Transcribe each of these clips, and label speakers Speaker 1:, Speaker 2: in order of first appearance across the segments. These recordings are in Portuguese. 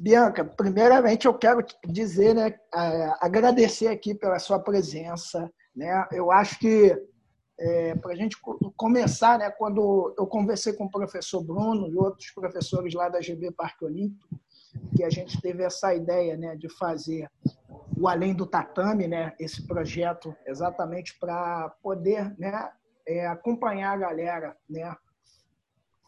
Speaker 1: Bianca, primeiramente eu quero dizer, né, agradecer aqui pela sua presença. Né? Eu acho que é, para a gente começar, né, quando eu conversei com o professor Bruno e outros professores lá da GB Parque Olímpico, que a gente teve essa ideia né, de fazer o Além do Tatame, né, esse projeto exatamente para poder né, é, acompanhar a galera né,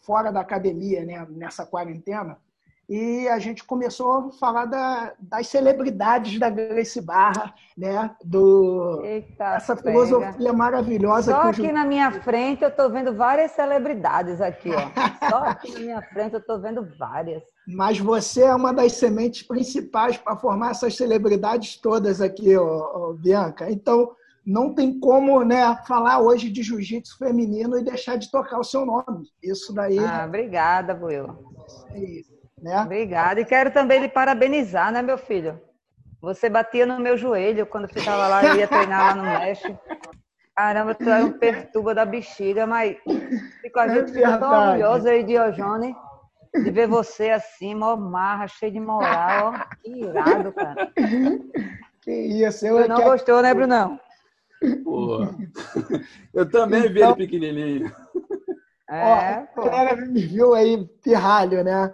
Speaker 1: fora da academia né, nessa quarentena e a gente começou a falar da, das celebridades da Grace Barra, né? Do,
Speaker 2: Eita,
Speaker 1: essa filosofia pega. maravilhosa.
Speaker 2: Só aqui eu... na minha frente eu estou vendo várias celebridades aqui, ó. Só aqui na minha frente eu estou vendo várias.
Speaker 1: Mas você é uma das sementes principais para formar essas celebridades todas aqui, ó, ó, Bianca. Então, não tem como né, falar hoje de jiu-jitsu feminino e deixar de tocar o seu nome. Isso daí.
Speaker 2: Ah, obrigada, Will. É isso. Né? Obrigada. E quero também lhe parabenizar, né, meu filho? Você batia no meu joelho quando ficava lá, eu ia treinar lá no México. Caramba, tu é um perturba da bexiga, mas fico, a gente é fica tão orgulhoso aí, Diojone, de ver você assim, mó marra, cheio de moral, ó. Que irado, cara.
Speaker 1: Que isso, eu
Speaker 2: não gostou, né, Brunão?
Speaker 3: Porra. Eu também então... vi ele pequenininho.
Speaker 1: É, ó, galera me viu aí, pirralho, né?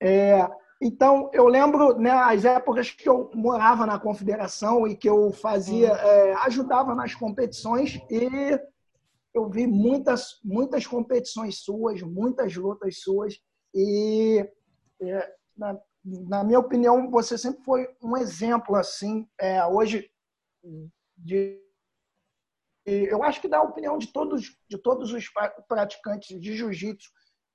Speaker 1: É, então, eu lembro né, as épocas que eu morava na confederação e que eu fazia, é, ajudava nas competições e eu vi muitas, muitas competições suas, muitas lutas suas e, é, na, na, minha opinião, você sempre foi um exemplo assim, é, hoje de eu acho que dá a opinião de todos, de todos os praticantes de jiu-jitsu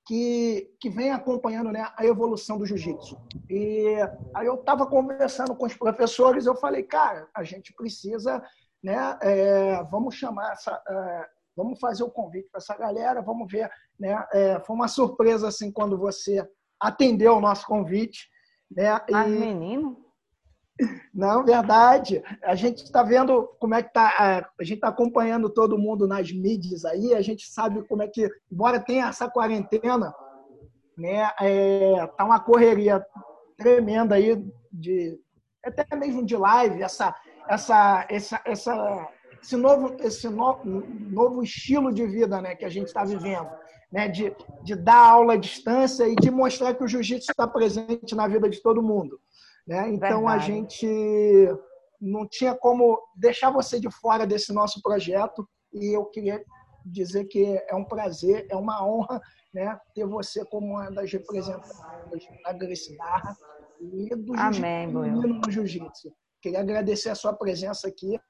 Speaker 1: que, que vem acompanhando né, a evolução do jiu-jitsu. E aí eu estava conversando com os professores, eu falei, cara, a gente precisa, né, é, vamos chamar essa, é, vamos fazer o convite para essa galera, vamos ver, né, é, foi uma surpresa assim quando você atendeu o nosso convite, né?
Speaker 2: Mas menino?
Speaker 1: Não, verdade. A gente está vendo como é que está. A gente está acompanhando todo mundo nas mídias aí. A gente sabe como é que, embora tenha essa quarentena, né, é, tá uma correria tremenda aí de até mesmo de live. Essa, essa, essa, essa, esse novo, esse no, novo estilo de vida, né, que a gente está vivendo. Né, de, de dar aula à distância e de mostrar que o jiu-jitsu está presente na vida de todo mundo. Né? Então Verdade. a gente não tinha como deixar você de fora desse nosso projeto e eu queria dizer que é um prazer, é uma honra né, ter você como uma das representantes da Grace Barra e do
Speaker 2: Amém,
Speaker 1: jiu-jitsu jiu-jitsu. Queria agradecer a sua presença aqui,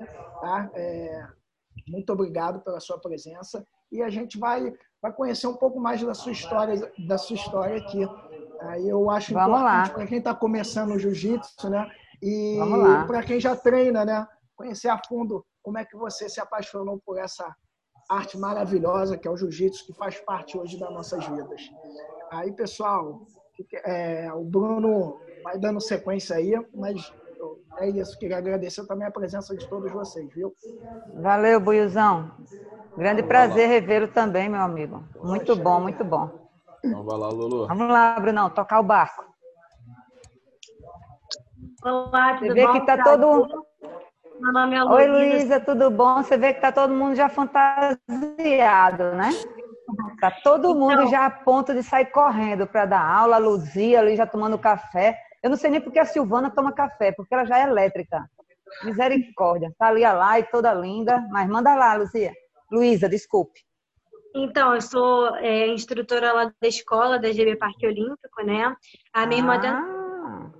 Speaker 1: tá? É, muito obrigado pela sua presença e a gente vai vai conhecer um pouco mais da sua história da sua história aqui Aí eu acho
Speaker 2: Vamos importante
Speaker 1: para quem está começando o jiu-jitsu, né? E para quem já treina, né? Conhecer a fundo como é que você se apaixonou por essa arte maravilhosa que é o jiu-jitsu, que faz parte hoje das nossas vidas. Aí, pessoal, é, o Bruno vai dando sequência aí, mas é isso. Queria agradecer também a presença de todos vocês, viu?
Speaker 2: Valeu, Buiuzão. Grande prazer revê-lo também, meu amigo. Muito bom, muito bom.
Speaker 3: Então vai lá, Lulu.
Speaker 2: Vamos lá, Brunão, tocar o barco.
Speaker 4: Olá, tudo
Speaker 2: Você vê
Speaker 4: bom?
Speaker 2: que tá todo
Speaker 4: Meu nome é
Speaker 2: Luísa. Oi, Luísa, tudo bom? Você vê que tá todo mundo já fantasiado, né? Tá todo mundo então... já a ponto de sair correndo para dar aula, a Luzia ali já tomando café. Eu não sei nem porque a Silvana toma café, porque ela já é elétrica. Misericórdia. Tá ali a lá e toda linda, mas manda lá, Luzia. Luísa, desculpe.
Speaker 4: Então, eu sou é, instrutora lá da escola, da GB Parque Olímpico, né? A minha irmã ah.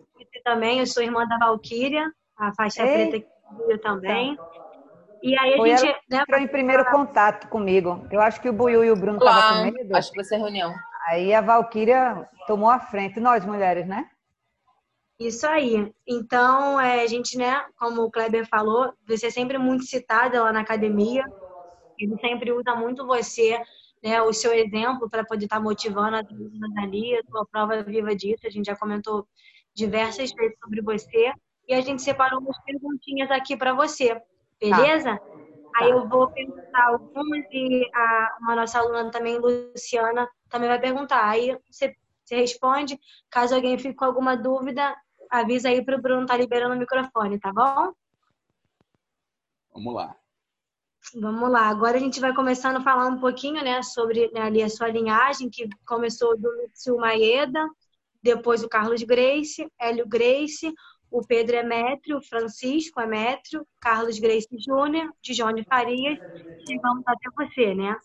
Speaker 4: também, eu sou irmã da Valquíria, a faixa Ei. preta que também.
Speaker 2: E aí a Foi gente. Ela né, entrou em primeiro contato comigo. Eu acho que o Buiu e o Bruno estavam com medo.
Speaker 5: Acho que vai ser reunião.
Speaker 2: Aí a Valquíria tomou a frente, nós mulheres, né?
Speaker 4: Isso aí. Então, é, a gente, né, como o Kleber falou, você é sempre muito citada lá na academia. Ele sempre usa muito você, né, o seu exemplo para poder estar tá motivando a ali, a sua prova viva disso. A gente já comentou diversas vezes sobre você e a gente separou umas perguntinhas aqui para você, beleza? Tá. Aí eu vou perguntar algumas e a, uma nossa aluna também, Luciana, também vai perguntar. Aí você você responde. Caso alguém fique com alguma dúvida, avisa aí para o Bruno tá liberando o microfone, tá bom?
Speaker 3: Vamos lá.
Speaker 4: Vamos lá. Agora a gente vai começando a falar um pouquinho, né, sobre né, ali a sua linhagem, que começou do Mitsu Maeda, depois o Carlos Grace, Hélio Grace, o Pedro Emétrio, o Francisco Emétrio, Carlos Grace Júnior, Dijone Farias, chegamos até você, né?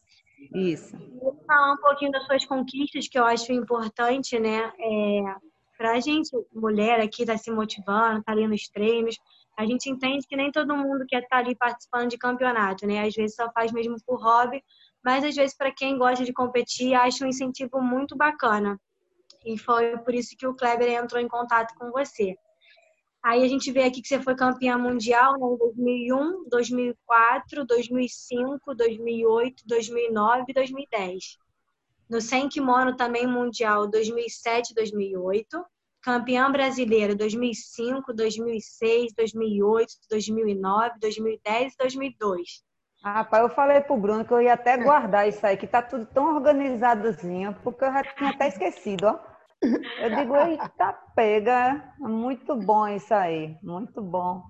Speaker 2: Isso.
Speaker 4: Vou falar um pouquinho das suas conquistas, que eu acho importante, né? É, para a gente, mulher aqui, tá se motivando, tá ali nos treinos, a gente entende que nem todo mundo quer estar ali participando de campeonato, né? Às vezes só faz mesmo por hobby, mas às vezes para quem gosta de competir, acha um incentivo muito bacana. E foi por isso que o Kleber entrou em contato com você. Aí a gente vê aqui que você foi campeã mundial né, em 2001, 2004, 2005, 2008, 2009 e 2010. No 100 kimono também mundial 2007, 2008. Campeã brasileira 2005, 2006, 2008, 2009, 2010 e 2002.
Speaker 2: Rapaz, eu falei pro Bruno que eu ia até guardar isso aí, que tá tudo tão organizadozinho, porque eu já tinha até esquecido, ó. Eu digo, eita, pega. Muito bom isso aí. Muito bom.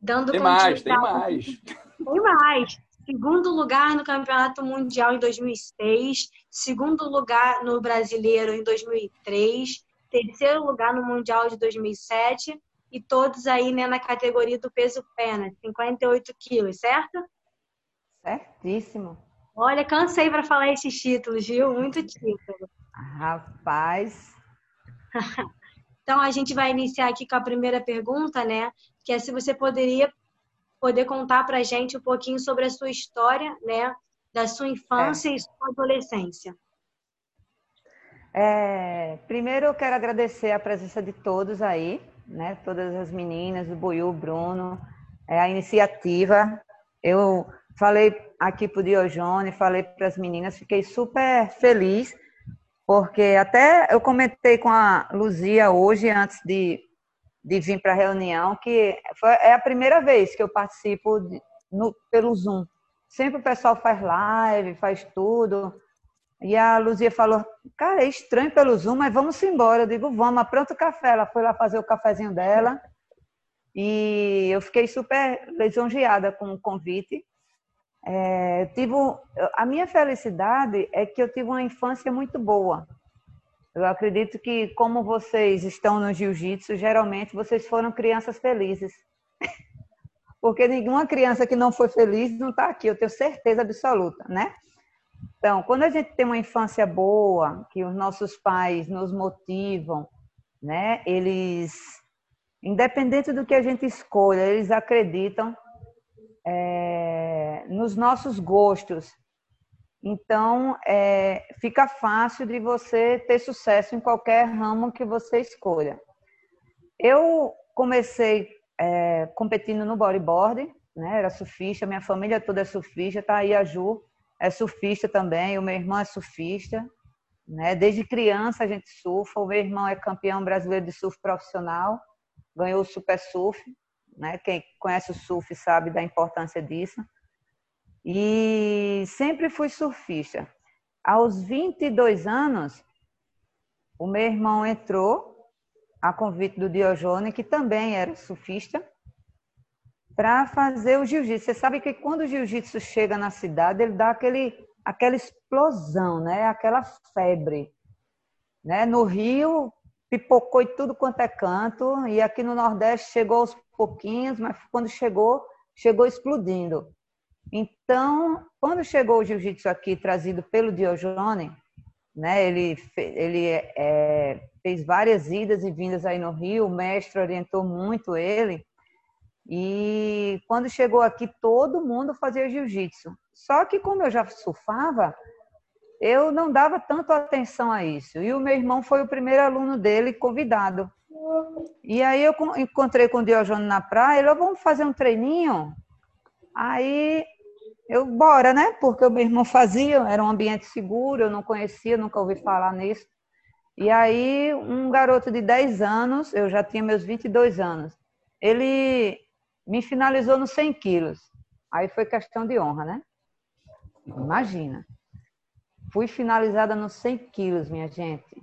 Speaker 4: Dando
Speaker 3: tem mais, tem mais.
Speaker 4: Tem mais. Segundo lugar no Campeonato Mundial em 2006. Segundo lugar no Brasileiro em 2003. Terceiro lugar no Mundial de 2007. E todos aí né, na categoria do peso pena, 58 quilos, certo?
Speaker 2: Certíssimo.
Speaker 4: Olha, cansei para falar esses títulos, viu? Muito título.
Speaker 2: Rapaz.
Speaker 4: então a gente vai iniciar aqui com a primeira pergunta, né? Que é se você poderia poder contar para gente um pouquinho sobre a sua história, né? Da sua infância é. e sua adolescência.
Speaker 2: É, primeiro eu quero agradecer a presença de todos aí, né? Todas as meninas, o Boiú, o Bruno, é, a iniciativa. Eu falei aqui para o Diojone, falei para as meninas, fiquei super feliz porque até eu comentei com a Luzia hoje, antes de, de vir para a reunião, que foi, é a primeira vez que eu participo de, no, pelo Zoom. Sempre o pessoal faz live, faz tudo. E a Luzia falou, cara, é estranho pelo Zoom, mas vamos embora. Eu digo, vamos, apronta o café. Ela foi lá fazer o cafezinho dela. E eu fiquei super lisonjeada com o convite. É, tive, a minha felicidade é que eu tive uma infância muito boa. Eu acredito que, como vocês estão no jiu-jitsu, geralmente vocês foram crianças felizes. Porque nenhuma criança que não foi feliz não está aqui, eu tenho certeza absoluta, né? Então, quando a gente tem uma infância boa, que os nossos pais nos motivam, né? Eles, independente do que a gente escolha, eles acreditam é, nos nossos gostos. Então, é, fica fácil de você ter sucesso em qualquer ramo que você escolha. Eu comecei é, competindo no bodyboard, né? Era surfista, minha família toda é surfista, tá aí a Ju é surfista também, o meu irmão é surfista, né? Desde criança a gente surfa, o meu irmão é campeão brasileiro de surf profissional, ganhou o Super Surf, né? Quem conhece o surf sabe da importância disso. E sempre fui surfista. Aos 22 anos, o meu irmão entrou a convite do Diojone, que também era surfista, para fazer o jiu-jitsu. Você sabe que quando o jiu-jitsu chega na cidade, ele dá aquele, aquela explosão, né? aquela febre. Né? No Rio, pipocou em tudo quanto é canto, e aqui no Nordeste chegou aos pouquinhos, mas quando chegou, chegou explodindo. Então, quando chegou o jiu-jitsu aqui, trazido pelo Diojone, né, ele, ele é, fez várias idas e vindas aí no Rio, o mestre orientou muito ele, e quando chegou aqui, todo mundo fazia jiu-jitsu. Só que como eu já surfava, eu não dava tanto atenção a isso. E o meu irmão foi o primeiro aluno dele convidado. E aí eu encontrei com o Diogênio na praia, ele, vamos fazer um treininho? Aí eu, bora, né? Porque o meu irmão fazia, era um ambiente seguro, eu não conhecia, nunca ouvi falar nisso. E aí um garoto de 10 anos, eu já tinha meus 22 anos, ele me finalizou nos 100 quilos. Aí foi questão de honra, né? Imagina. Fui finalizada nos 100 quilos, minha gente.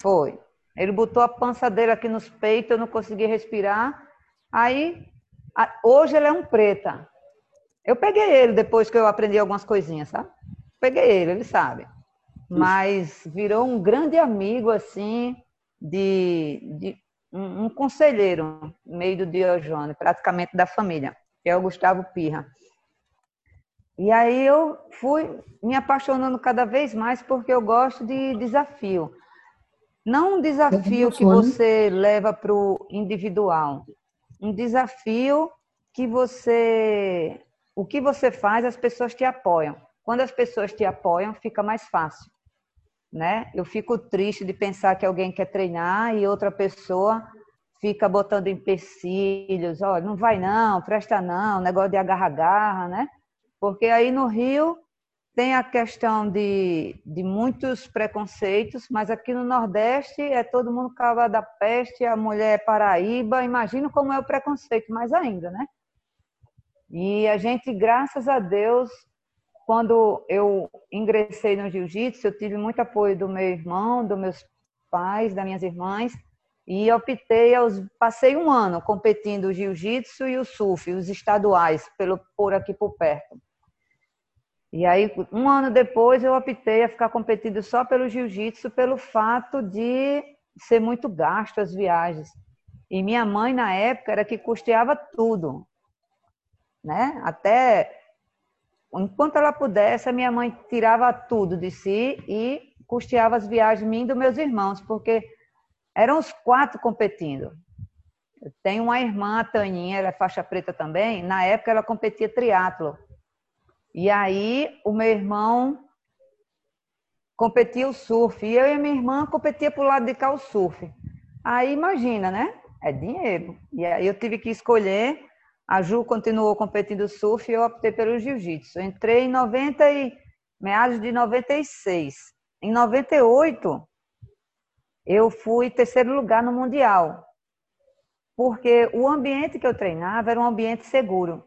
Speaker 2: Foi. Ele botou a pança dele aqui nos peitos, eu não consegui respirar. Aí, hoje ele é um preta. Eu peguei ele depois que eu aprendi algumas coisinhas, sabe? Peguei ele, ele sabe. Mas virou um grande amigo, assim, de, de um, um conselheiro, meio do Diojone, praticamente da família, que é o Gustavo Pirra. E aí eu fui me apaixonando cada vez mais porque eu gosto de desafio. Não um desafio que você leva para o individual, um desafio que você, o que você faz, as pessoas te apoiam. Quando as pessoas te apoiam, fica mais fácil, né? Eu fico triste de pensar que alguém quer treinar e outra pessoa fica botando empecilhos, olha, não vai não, presta não, negócio de agarra-garra, né? Porque aí no Rio tem a questão de, de muitos preconceitos, mas aqui no Nordeste é todo mundo cava da peste, a mulher é paraíba, imagino como é o preconceito, mais ainda, né? E a gente, graças a Deus, quando eu ingressei no jiu-jitsu, eu tive muito apoio do meu irmão, dos meus pais, das minhas irmãs, e optei, aos, passei um ano competindo o jiu-jitsu e o surf, os estaduais, pelo, por aqui por perto. E aí, um ano depois, eu optei a ficar competindo só pelo jiu-jitsu, pelo fato de ser muito gasto as viagens. E minha mãe, na época, era que custeava tudo. Né? Até enquanto ela pudesse, a minha mãe tirava tudo de si e custeava as viagens mim e dos meus irmãos, porque eram os quatro competindo. Eu tenho uma irmã, a Taninha, ela é faixa preta também. Na época, ela competia triatlo. E aí, o meu irmão competia o surf. E eu e minha irmã competia pro lado de cá o surf. Aí, imagina, né? É dinheiro. E aí, eu tive que escolher. A Ju continuou competindo surf e eu optei pelo jiu-jitsu. Entrei em 90 e... meados de 96. Em 98, eu fui terceiro lugar no Mundial. Porque o ambiente que eu treinava era um ambiente seguro.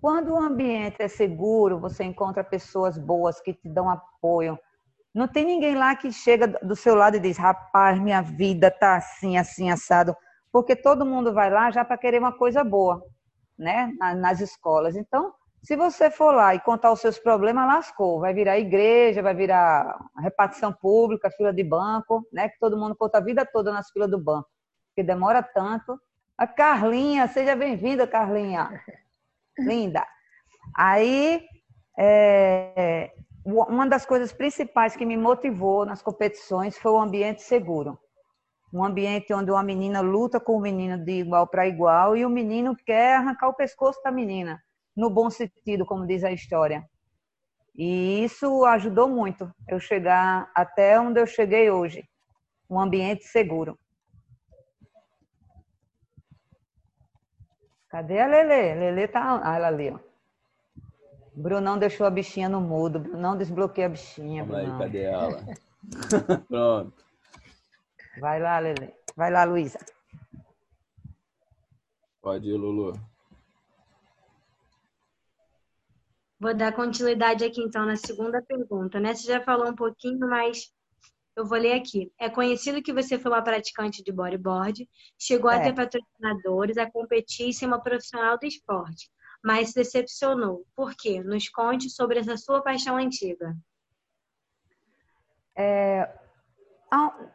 Speaker 2: Quando o ambiente é seguro, você encontra pessoas boas que te dão apoio. Não tem ninguém lá que chega do seu lado e diz: rapaz, minha vida tá assim, assim, assado. Porque todo mundo vai lá já para querer uma coisa boa, né? Nas escolas. Então, se você for lá e contar os seus problemas, lascou. Vai virar igreja, vai virar repartição pública, fila de banco, né? Que todo mundo conta a vida toda nas filas do banco, que demora tanto. A Carlinha, seja bem-vinda, Carlinha. Linda. Aí, é, uma das coisas principais que me motivou nas competições foi o ambiente seguro. Um ambiente onde uma menina luta com o menino de igual para igual e o menino quer arrancar o pescoço da menina no bom sentido, como diz a história. E isso ajudou muito eu chegar até onde eu cheguei hoje, um ambiente seguro. Cadê a Lele? Lele tá. Ah, ela ali, ó. Brunão deixou a bichinha no mudo. Brunão desbloqueia a bichinha.
Speaker 3: Vamos aí, cadê ela? Pronto.
Speaker 2: Vai lá, Lele. Vai lá, Luísa.
Speaker 3: Pode ir, Lulu.
Speaker 4: Vou dar continuidade aqui, então, na segunda pergunta, né? Você já falou um pouquinho, mas eu vou ler aqui. É conhecido que você foi uma praticante de bodyboard, chegou é. a ter patrocinadores, a competir e ser uma profissional do esporte, mas se decepcionou. Por quê? Nos conte sobre essa sua paixão antiga.
Speaker 2: É,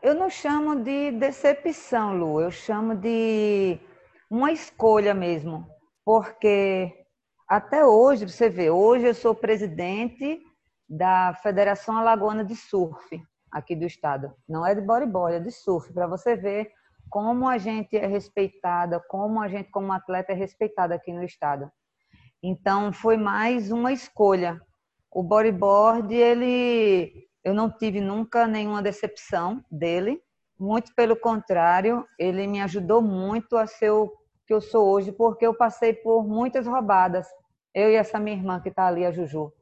Speaker 2: eu não chamo de decepção, Lu, eu chamo de uma escolha mesmo, porque até hoje, você vê, hoje eu sou presidente da Federação Alagoana de Surf aqui do estado. Não é de bodyboard, é de surf, para você ver como a gente é respeitada, como a gente como atleta é respeitada aqui no estado. Então foi mais uma escolha. O bodyboard, ele eu não tive nunca nenhuma decepção dele, muito pelo contrário, ele me ajudou muito a ser o que eu sou hoje, porque eu passei por muitas roubadas. Eu e essa minha irmã que está ali, a Juju.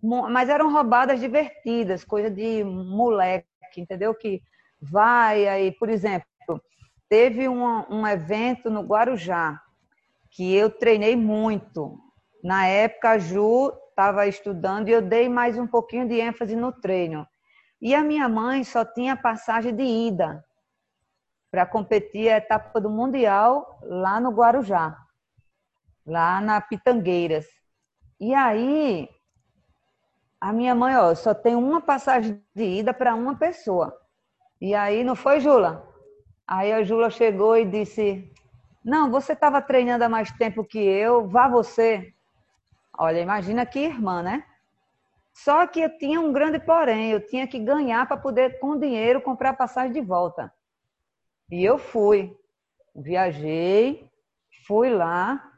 Speaker 2: Mas eram roubadas divertidas, coisa de moleque, entendeu? Que vai aí, por exemplo, teve um, um evento no Guarujá que eu treinei muito. Na época, a Ju estava estudando e eu dei mais um pouquinho de ênfase no treino. E a minha mãe só tinha passagem de ida para competir a etapa do Mundial lá no Guarujá, lá na Pitangueiras. E aí, a minha mãe, ó, só tem uma passagem de ida para uma pessoa. E aí, não foi, Jula? Aí a Jula chegou e disse: Não, você estava treinando há mais tempo que eu, vá você. Olha, imagina que irmã, né? Só que eu tinha um grande porém, eu tinha que ganhar para poder, com dinheiro, comprar passagem de volta. E eu fui. Viajei, fui lá.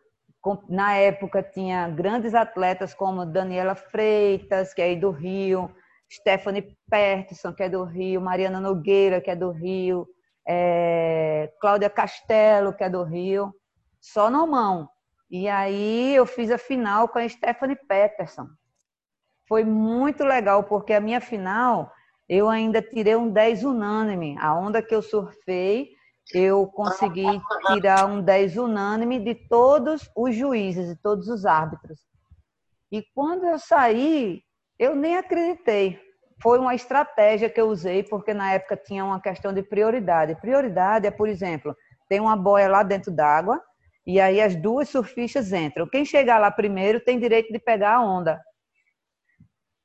Speaker 2: Na época tinha grandes atletas como Daniela Freitas, que é aí do Rio, Stephanie Pertson, que é do Rio, Mariana Nogueira, que é do Rio, é, Cláudia Castelo, que é do Rio, só no mão. E aí eu fiz a final com a Stephanie Peterson. Foi muito legal, porque a minha final eu ainda tirei um 10 unânime. A onda que eu surfei, eu consegui tirar um 10 unânime de todos os juízes, de todos os árbitros. E quando eu saí, eu nem acreditei. Foi uma estratégia que eu usei, porque na época tinha uma questão de prioridade. Prioridade é, por exemplo, tem uma boia lá dentro d'água, e aí as duas surfistas entram. Quem chegar lá primeiro tem direito de pegar a onda.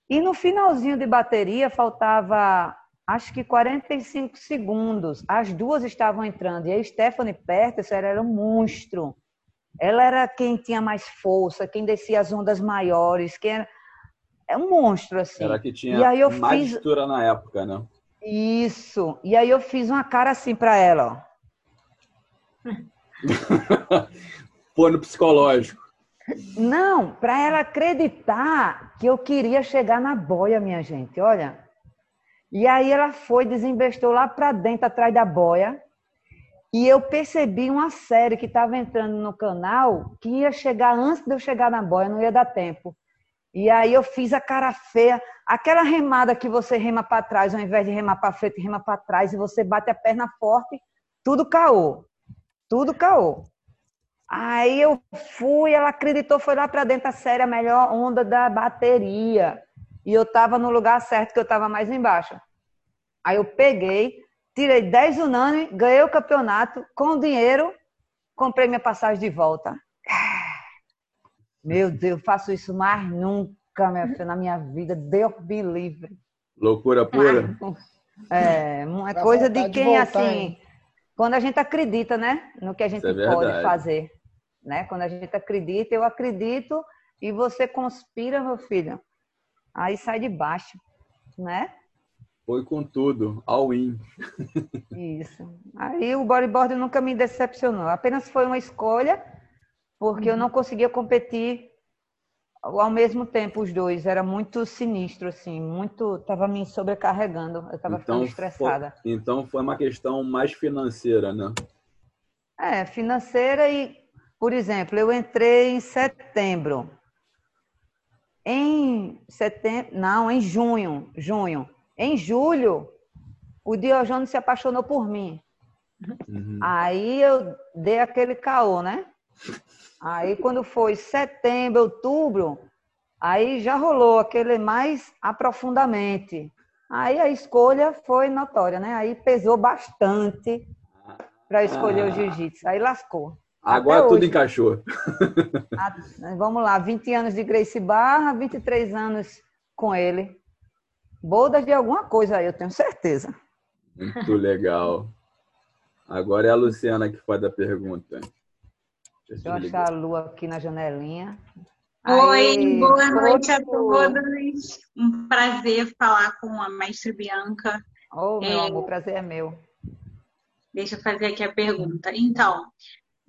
Speaker 2: E no finalzinho de bateria faltava acho que 45 segundos. As duas estavam entrando e a Stephanie Pertes era um monstro. Ela era quem tinha mais força, quem descia as ondas maiores, quem era é um monstro assim.
Speaker 3: Era que tinha e aí eu mais fiz... na época, né?
Speaker 2: Isso. E aí eu fiz uma cara assim para ela, ó.
Speaker 3: Foi no psicológico.
Speaker 2: Não, para ela acreditar que eu queria chegar na boia, minha gente, olha. E aí ela foi, desinvestou lá para dentro, atrás da boia. E eu percebi uma série que estava entrando no canal que ia chegar antes de eu chegar na boia, não ia dar tempo. E aí eu fiz a cara feia, aquela remada que você rema para trás, ao invés de remar para frente, rema para trás e você bate a perna forte, tudo caô. Tudo caô. Aí eu fui, ela acreditou, foi lá para dentro a série, a melhor onda da bateria. E eu tava no lugar certo, que eu tava mais embaixo. Aí eu peguei, tirei 10 unânime, ganhei o campeonato, com dinheiro, comprei minha passagem de volta. Meu Deus, faço isso mais nunca, minha filha, na minha vida. Deus me livre.
Speaker 3: Loucura pura.
Speaker 2: É, é coisa de quem, de voltar, assim, hein? Quando a gente acredita, né, no que a gente é pode fazer, né? Quando a gente acredita, eu acredito e você conspira, meu filho. Aí sai de baixo, né?
Speaker 3: Foi com tudo, all in.
Speaker 2: Isso. Aí o bodyboard nunca me decepcionou. Apenas foi uma escolha, porque eu não conseguia competir ao mesmo tempo os dois. Era muito sinistro, assim, muito. Tava me sobrecarregando. Eu estava então, ficando estressada.
Speaker 3: Foi, então foi uma questão mais financeira, né?
Speaker 2: É, financeira e, por exemplo, eu entrei em setembro. Em setembro, não, em junho, junho. Em julho, o Diogênio se apaixonou por mim. Uhum. Aí eu dei aquele caô, né? Aí quando foi setembro, outubro, aí já rolou aquele mais aprofundamente. Aí a escolha foi notória, né? Aí pesou bastante para escolher ah. o jiu-jitsu. Aí lascou.
Speaker 3: Agora Até tudo hoje. encaixou.
Speaker 2: Vamos lá, 20 anos de Grace Barra, 23 anos com ele. Bodas de alguma coisa aí, eu tenho certeza.
Speaker 3: Muito legal. Agora é a Luciana que faz a pergunta.
Speaker 2: Deixa eu achar a lua aqui na janelinha.
Speaker 5: Oi, Aí, boa noite a todos. Um prazer falar com a mestre Bianca.
Speaker 2: Oh, meu é... amor, o prazer é meu.
Speaker 5: Deixa eu fazer aqui a pergunta. Então,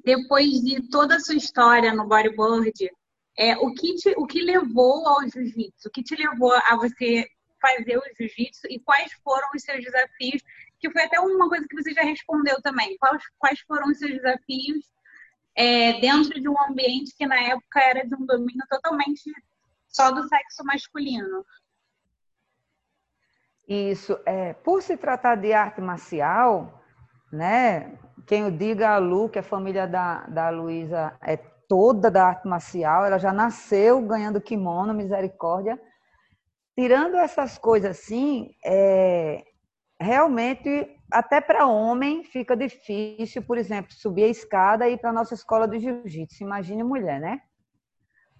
Speaker 5: depois de toda a sua história no bodyboard, é, o, que te, o que levou ao jiu-jitsu? O que te levou a você fazer o jiu-jitsu e quais foram os seus desafios? Que foi até uma coisa que você já respondeu também. Quais, quais foram os seus desafios é, dentro de um ambiente que na época era de um domínio totalmente só do sexo masculino.
Speaker 2: Isso, é, por se tratar de arte marcial, né? Quem eu diga a Lu, que a família da, da Luísa é toda da arte marcial, ela já nasceu ganhando kimono, misericórdia. tirando essas coisas assim, é, realmente, até para homem fica difícil, por exemplo, subir a escada e ir para a nossa escola de jiu-jitsu. Imagine mulher, né?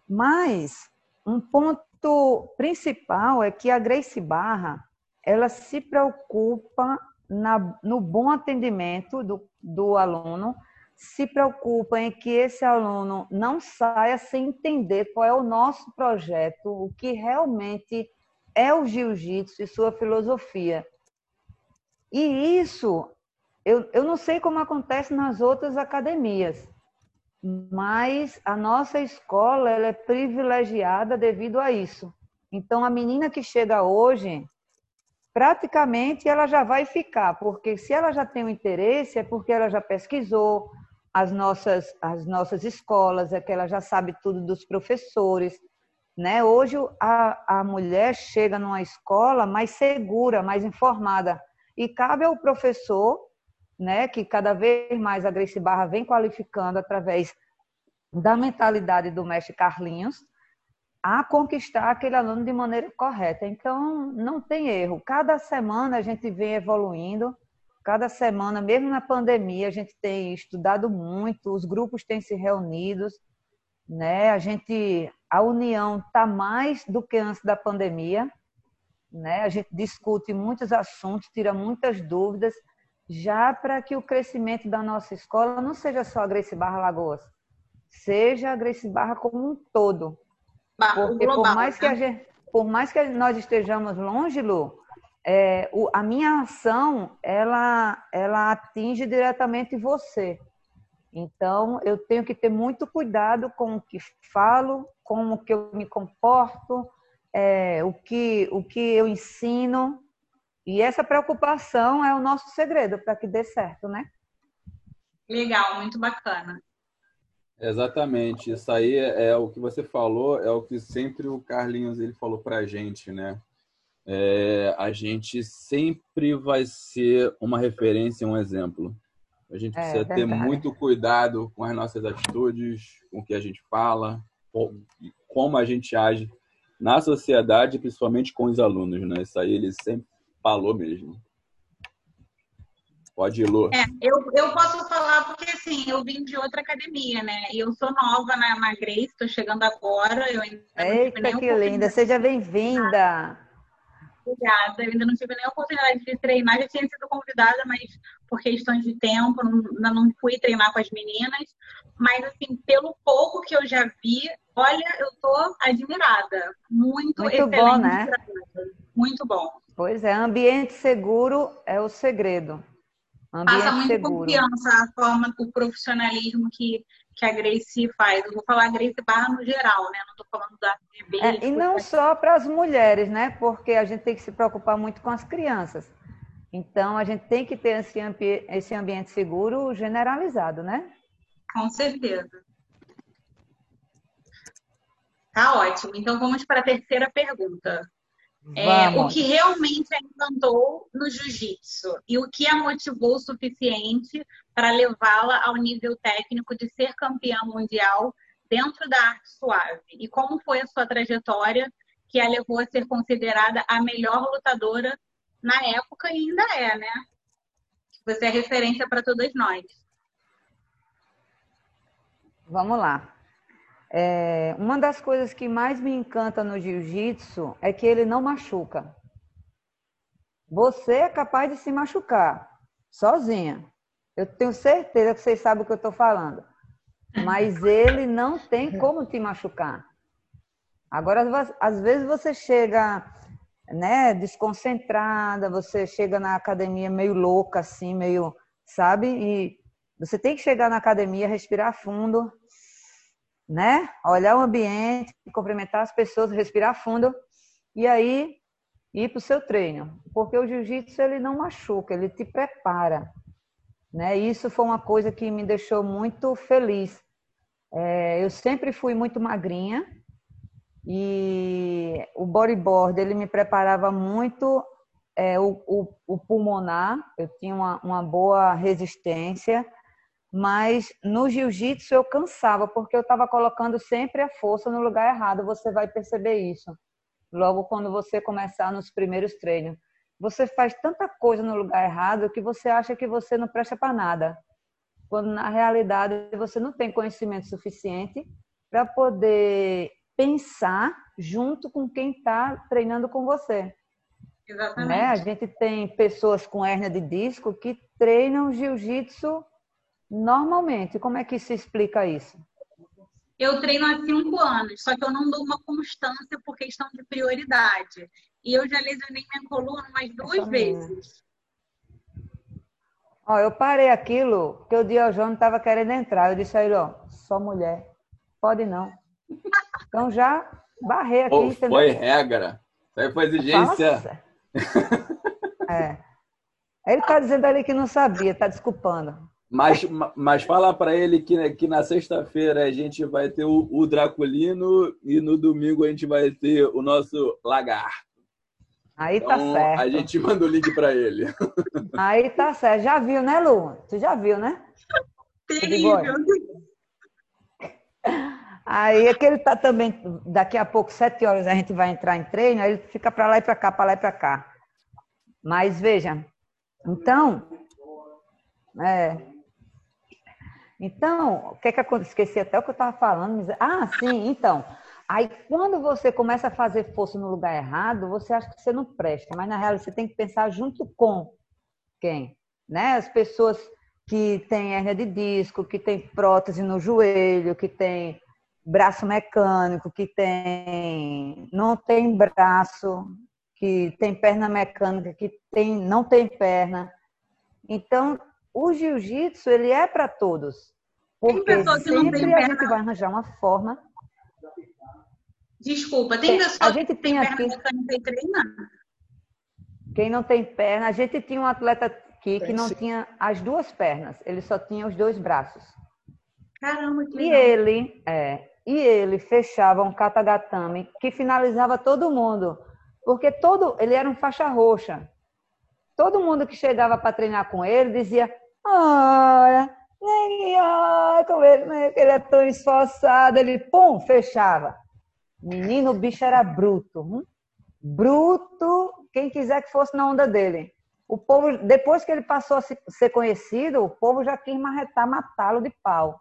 Speaker 2: Mas um ponto principal é que a Grace Barra, ela se preocupa na, no bom atendimento do, do aluno, se preocupa em que esse aluno não saia sem entender qual é o nosso projeto, o que realmente é o jiu-jitsu e sua filosofia. E isso, eu, eu não sei como acontece nas outras academias, mas a nossa escola ela é privilegiada devido a isso. Então, a menina que chega hoje, praticamente ela já vai ficar, porque se ela já tem o um interesse, é porque ela já pesquisou as nossas, as nossas escolas, é que ela já sabe tudo dos professores. Né? Hoje a, a mulher chega numa escola mais segura, mais informada. E cabe ao professor, né, que cada vez mais a Grace Barra vem qualificando através da mentalidade do mestre Carlinhos, a conquistar aquele aluno de maneira correta. Então, não tem erro. Cada semana a gente vem evoluindo, cada semana, mesmo na pandemia, a gente tem estudado muito, os grupos têm se reunidos, né? A gente, a união está mais do que antes da pandemia, né? A gente discute muitos assuntos, tira muitas dúvidas, já para que o crescimento da nossa escola não seja só a Grace Barra Lagoas, seja a Grace Barra como um todo. Porque global, por mais né? que a gente, por mais que nós estejamos longe, Lu, é, o, a minha ação ela, ela atinge diretamente você. Então, eu tenho que ter muito cuidado com o que falo, com o que eu me comporto, é, o, que, o que eu ensino. E essa preocupação é o nosso segredo para que dê certo, né?
Speaker 5: Legal, muito bacana.
Speaker 3: Exatamente, isso aí é, é o que você falou, é o que sempre o Carlinhos ele falou para a gente, né? É, a gente sempre vai ser uma referência, um exemplo. A gente é, precisa é, ter muito cuidado com as nossas atitudes, com o que a gente fala, como a gente age na sociedade, principalmente com os alunos, né? Isso aí ele sempre falou mesmo. Pode ir, Lu.
Speaker 5: É, eu, eu posso falar porque, assim, eu vim de outra academia, né? E eu sou nova na, na Grace, estou chegando agora. Eu ainda
Speaker 2: Eita, que linda! Seja bem-vinda!
Speaker 5: Obrigada. Eu ainda não tive nem a oportunidade de treinar, já tinha sido convidada, mas por questões de tempo, ainda não fui treinar com as meninas. Mas, assim, pelo pouco que eu já vi, olha, eu tô admirada. Muito, Muito. Bom, né? Muito bom.
Speaker 2: Pois é, ambiente seguro é o segredo.
Speaker 5: Ambiente Passa muito seguro. confiança a forma, o profissionalismo que, que a Grace faz. Eu vou falar Grace Barra no geral, né? Não estou falando da
Speaker 2: bebê. É, e não só para as mulheres, né? Porque a gente tem que se preocupar muito com as crianças. Então, a gente tem que ter esse, ambi esse ambiente seguro generalizado, né?
Speaker 5: Com certeza. Tá ótimo. Então, vamos para a terceira pergunta. É, o que realmente a encantou no jiu-jitsu e o que a motivou o suficiente para levá-la ao nível técnico de ser campeã mundial dentro da arte suave? E como foi a sua trajetória que a levou a ser considerada a melhor lutadora na época e ainda é, né? Você é referência para todas nós.
Speaker 2: Vamos lá. É, uma das coisas que mais me encanta no jiu-jitsu é que ele não machuca. Você é capaz de se machucar sozinha. Eu tenho certeza que vocês sabem o que eu estou falando. Mas ele não tem como te machucar. Agora, às vezes você chega né, desconcentrada, você chega na academia meio louca, assim, meio, sabe? E você tem que chegar na academia, respirar fundo, né? Olhar o ambiente, cumprimentar as pessoas, respirar fundo e aí ir para o seu treino. Porque o jiu-jitsu ele não machuca, ele te prepara. Né? Isso foi uma coisa que me deixou muito feliz. É, eu sempre fui muito magrinha e o bodyboard ele me preparava muito é, o, o, o, pulmonar, eu tinha uma, uma boa resistência mas no jiu-jitsu eu cansava, porque eu estava colocando sempre a força no lugar errado, você vai perceber isso. logo quando você começar nos primeiros treinos. Você faz tanta coisa no lugar errado que você acha que você não presta para nada. Quando na realidade você não tem conhecimento suficiente para poder pensar junto com quem está treinando com você.
Speaker 5: Exatamente.
Speaker 2: Né? A gente tem pessoas com hérnia de disco que treinam jiu-jitsu normalmente. Como é que se explica isso?
Speaker 5: Eu treino há cinco anos, só que eu não dou uma constância por questão de prioridade. E eu já lesionei minha coluna mais duas vezes.
Speaker 2: Ó, eu parei aquilo porque o Diogo estava querendo entrar. Eu disse a ele, ó, só mulher. Pode não. Então já barrei aqui.
Speaker 3: Oh, foi regra. Isso aí foi exigência. Nossa.
Speaker 2: É. Ele está dizendo ali que não sabia, está desculpando.
Speaker 3: Mas, mas fala para ele que, que na sexta-feira a gente vai ter o, o, Draculino e no domingo a gente vai ter o nosso Lagarto.
Speaker 2: Aí tá então, tá certo.
Speaker 3: A gente manda o link para ele.
Speaker 2: Aí tá certo. Já viu, né, Lu? Tu já viu, né?
Speaker 5: Terrível.
Speaker 2: Aí é que ele tá também, daqui a pouco, sete horas, a gente vai entrar em treino, aí ele fica para lá e para cá, para lá e para cá. Mas veja, então, é, então, o que é que aconteceu? Esqueci até o que eu estava falando. Ah, sim, então. Aí, quando você começa a fazer força no lugar errado, você acha que você não presta, mas na realidade você tem que pensar junto com quem? Né? As pessoas que têm hernia de disco, que têm prótese no joelho, que têm braço mecânico, que tem não tem braço, que tem perna mecânica, que tem não tem perna. Então, o jiu-jitsu ele é para todos. Porque sempre a gente vai arranjar uma forma.
Speaker 5: Desculpa, tem pessoa
Speaker 2: a gente tem aqui Quem não tem perna, a gente tinha um atleta aqui que não tinha as duas pernas, ele só tinha os dois braços.
Speaker 5: Caramba, que
Speaker 2: legal. E ele, é, e ele fechava um katagatame que finalizava todo mundo, porque todo ele era um faixa roxa. Todo mundo que chegava para treinar com ele dizia: "Olha, nem olha com ele, né? ele é tão esforçado". Ele pum, fechava. Menino, o bicho era bruto, hum? bruto. Quem quiser que fosse na onda dele. O povo, depois que ele passou a ser conhecido, o povo já quis marretar, matá-lo de pau.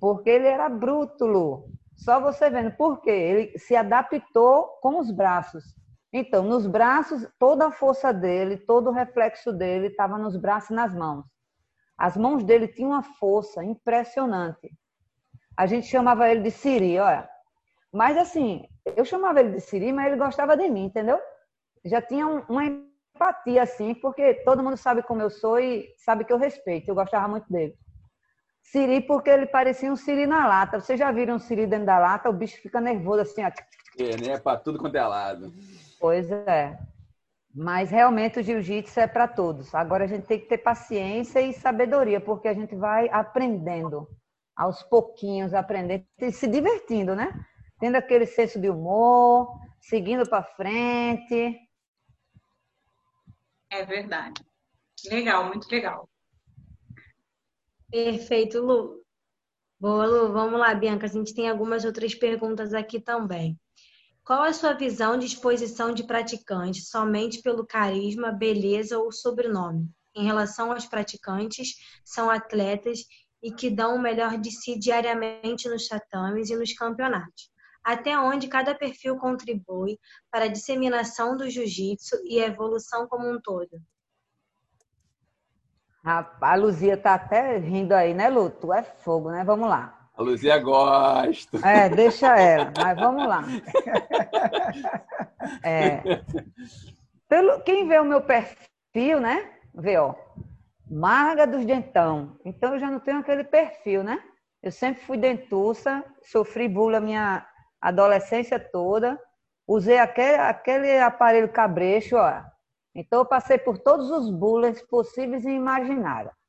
Speaker 2: Porque ele era bruto, Lu. Só você vendo. Por quê? Ele se adaptou com os braços. Então, nos braços, toda a força dele, todo o reflexo dele estava nos braços e nas mãos. As mãos dele tinham uma força impressionante. A gente chamava ele de Siri, olha. Mas assim, eu chamava ele de Siri, mas ele gostava de mim, entendeu? Já tinha uma empatia assim, porque todo mundo sabe como eu sou e sabe que eu respeito. Eu gostava muito dele. Siri porque ele parecia um Siri na lata. Vocês já viram um Siri dentro da lata? O bicho fica nervoso assim. Ó.
Speaker 3: É, né? Para tudo quanto é lado.
Speaker 2: Pois é. Mas realmente o jiu-jitsu é para todos. Agora a gente tem que ter paciência e sabedoria, porque a gente vai aprendendo aos pouquinhos, aprendendo e se divertindo, né? Tendo aquele senso de humor, seguindo para frente.
Speaker 5: É verdade. Legal, muito legal.
Speaker 4: Perfeito, Lu. Boa, Lu. Vamos lá, Bianca. A gente tem algumas outras perguntas aqui também. Qual a sua visão de exposição de praticantes somente pelo carisma, beleza ou sobrenome? Em relação aos praticantes, são atletas e que dão o melhor de si diariamente nos tatames e nos campeonatos. Até onde cada perfil contribui para a disseminação do jiu-jitsu e a evolução como um todo?
Speaker 2: A Luzia tá até rindo aí, né, Lu? Tu é fogo, né? Vamos lá.
Speaker 3: A Luzia gosta.
Speaker 2: É, deixa ela, mas vamos lá. É, pelo, quem vê o meu perfil, né? Vê, ó. Marga dos dentão. Então eu já não tenho aquele perfil, né? Eu sempre fui dentuça, sofri bula minha adolescência toda. Usei aquele, aquele aparelho cabrecho, ó. Então, eu passei por todos os bullets possíveis e imagináveis.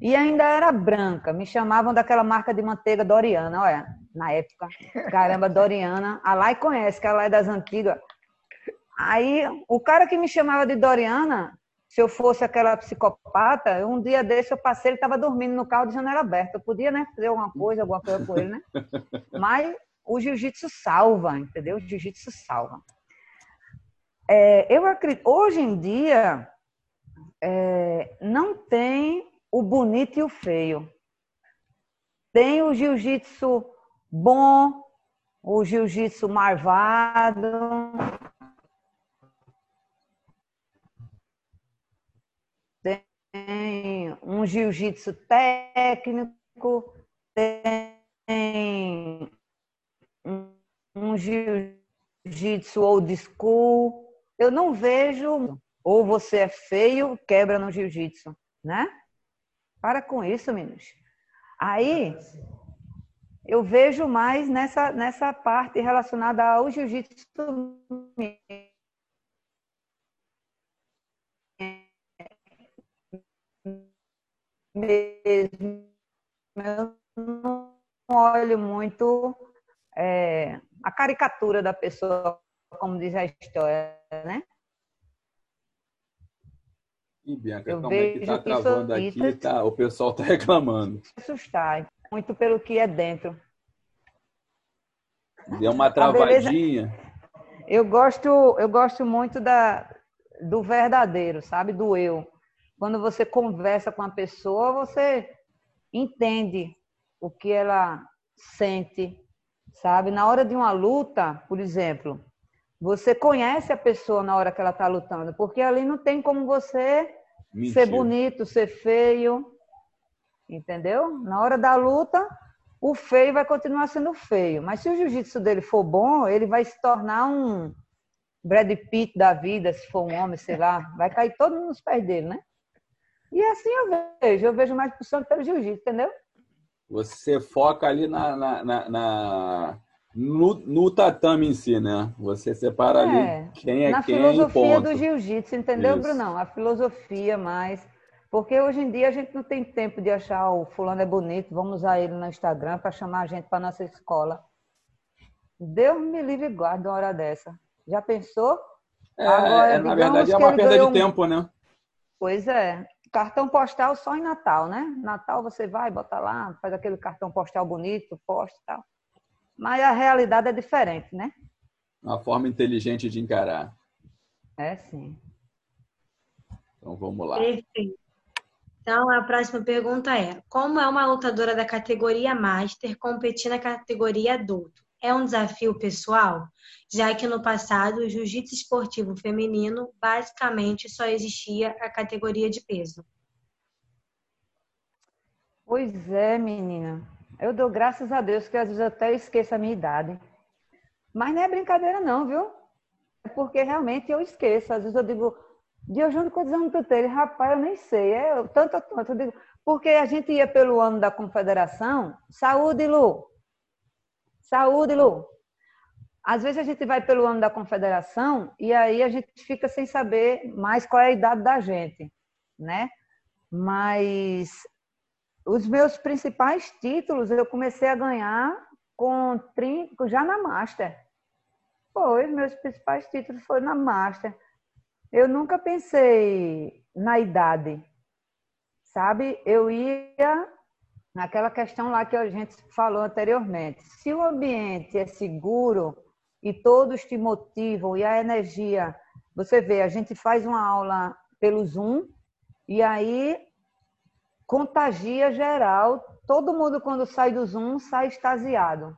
Speaker 2: E ainda era branca, me chamavam daquela marca de manteiga Doriana, olha, na época. Caramba, Doriana. A Lai conhece, que ela é das antigas. Aí, o cara que me chamava de Doriana, se eu fosse aquela psicopata, um dia desse eu passei, ele estava dormindo no carro de janela aberta. Eu podia, né, fazer alguma coisa, alguma coisa com ele, né? Mas o jiu-jitsu salva, entendeu? O jiu-jitsu salva. É, eu acredito, hoje em dia, é, não tem o bonito e o feio. Tem o jiu-jitsu bom, o jiu-jitsu marvado. Tem um jiu-jitsu técnico, tem um jiu-jitsu old school. Eu não vejo ou você é feio, quebra no jiu-jitsu, né? Para com isso, meninos. Aí eu vejo mais nessa, nessa parte relacionada ao jiu-jitsu mesmo. Eu não olho muito é, a caricatura da pessoa, como diz a história, né?
Speaker 3: E Bianca, eu como é que tá travando aqui? Tá, o pessoal tá reclamando.
Speaker 2: Assustar, muito pelo que é dentro.
Speaker 3: Deu uma travadinha.
Speaker 2: Eu gosto, eu gosto muito da, do verdadeiro, sabe? Do eu. Quando você conversa com a pessoa, você entende o que ela sente, sabe? Na hora de uma luta, por exemplo, você conhece a pessoa na hora que ela está lutando, porque ali não tem como você Mentira. ser bonito, ser feio, entendeu? Na hora da luta, o feio vai continuar sendo feio, mas se o jiu-jitsu dele for bom, ele vai se tornar um Brad Pitt da vida, se for um homem, sei lá, vai cair todo mundo nos pés dele, né? E assim eu vejo, eu vejo mais puxando pelo jiu-jitsu, entendeu?
Speaker 3: Você foca ali na, na, na, na no, no, tatame em si, né? Você separa é, ali quem é
Speaker 2: na
Speaker 3: quem.
Speaker 2: Na filosofia do jiu-jitsu, entendeu, Isso. Brunão? A filosofia mais. Porque hoje em dia a gente não tem tempo de achar o fulano é bonito, vamos usar ele no Instagram para chamar a gente para nossa escola. Deus me livre e guarde uma hora dessa. Já pensou?
Speaker 3: É, Agora, é, na verdade é uma perda de tempo, né?
Speaker 2: Pois é. Cartão postal só em Natal, né? Natal você vai, bota lá, faz aquele cartão postal bonito, posta e tal. Mas a realidade é diferente, né?
Speaker 3: Uma forma inteligente de encarar.
Speaker 2: É sim.
Speaker 3: Então vamos lá.
Speaker 4: Perfeito. Então a próxima pergunta é: Como é uma lutadora da categoria Master competir na categoria adulto? É um desafio pessoal? Já que no passado o jiu-jitsu esportivo feminino basicamente só existia a categoria de peso.
Speaker 2: Pois é, menina. Eu dou graças a Deus que às vezes eu até esqueço a minha idade. Mas não é brincadeira não, viu? É porque realmente eu esqueço. Às vezes eu digo, Diogo, quantos anos tu tem? Rapaz, eu nem sei. É tanto, tanto. Eu digo, porque a gente ia pelo ano da confederação. Saúde, Lu. Saúde, Lu. Às vezes a gente vai pelo ano da confederação e aí a gente fica sem saber mais qual é a idade da gente, né? Mas os meus principais títulos eu comecei a ganhar com 30, já na Master. Foi, meus principais títulos foram na Master. Eu nunca pensei na idade, sabe? Eu ia naquela questão lá que a gente falou anteriormente. Se o ambiente é seguro e todos te motivam e a energia, você vê, a gente faz uma aula pelo Zoom e aí contagia geral. Todo mundo, quando sai do Zoom, sai extasiado.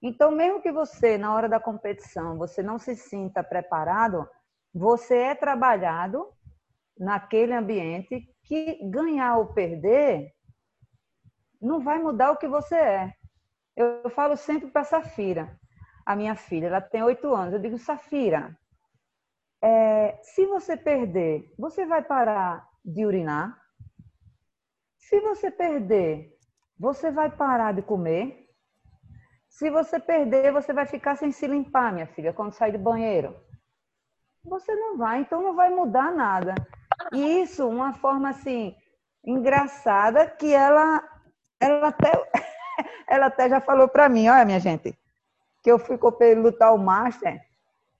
Speaker 2: Então, mesmo que você, na hora da competição, você não se sinta preparado, você é trabalhado naquele ambiente que ganhar ou perder não vai mudar o que você é. Eu falo sempre para Safira, a minha filha, ela tem oito anos. Eu digo, Safira, é, se você perder, você vai parar de urinar? Se você perder, você vai parar de comer. Se você perder, você vai ficar sem se limpar, minha filha, quando sair do banheiro. Você não vai, então não vai mudar nada. E isso, uma forma assim engraçada que ela ela até ela até já falou para mim, olha minha gente, que eu fui lutar o master,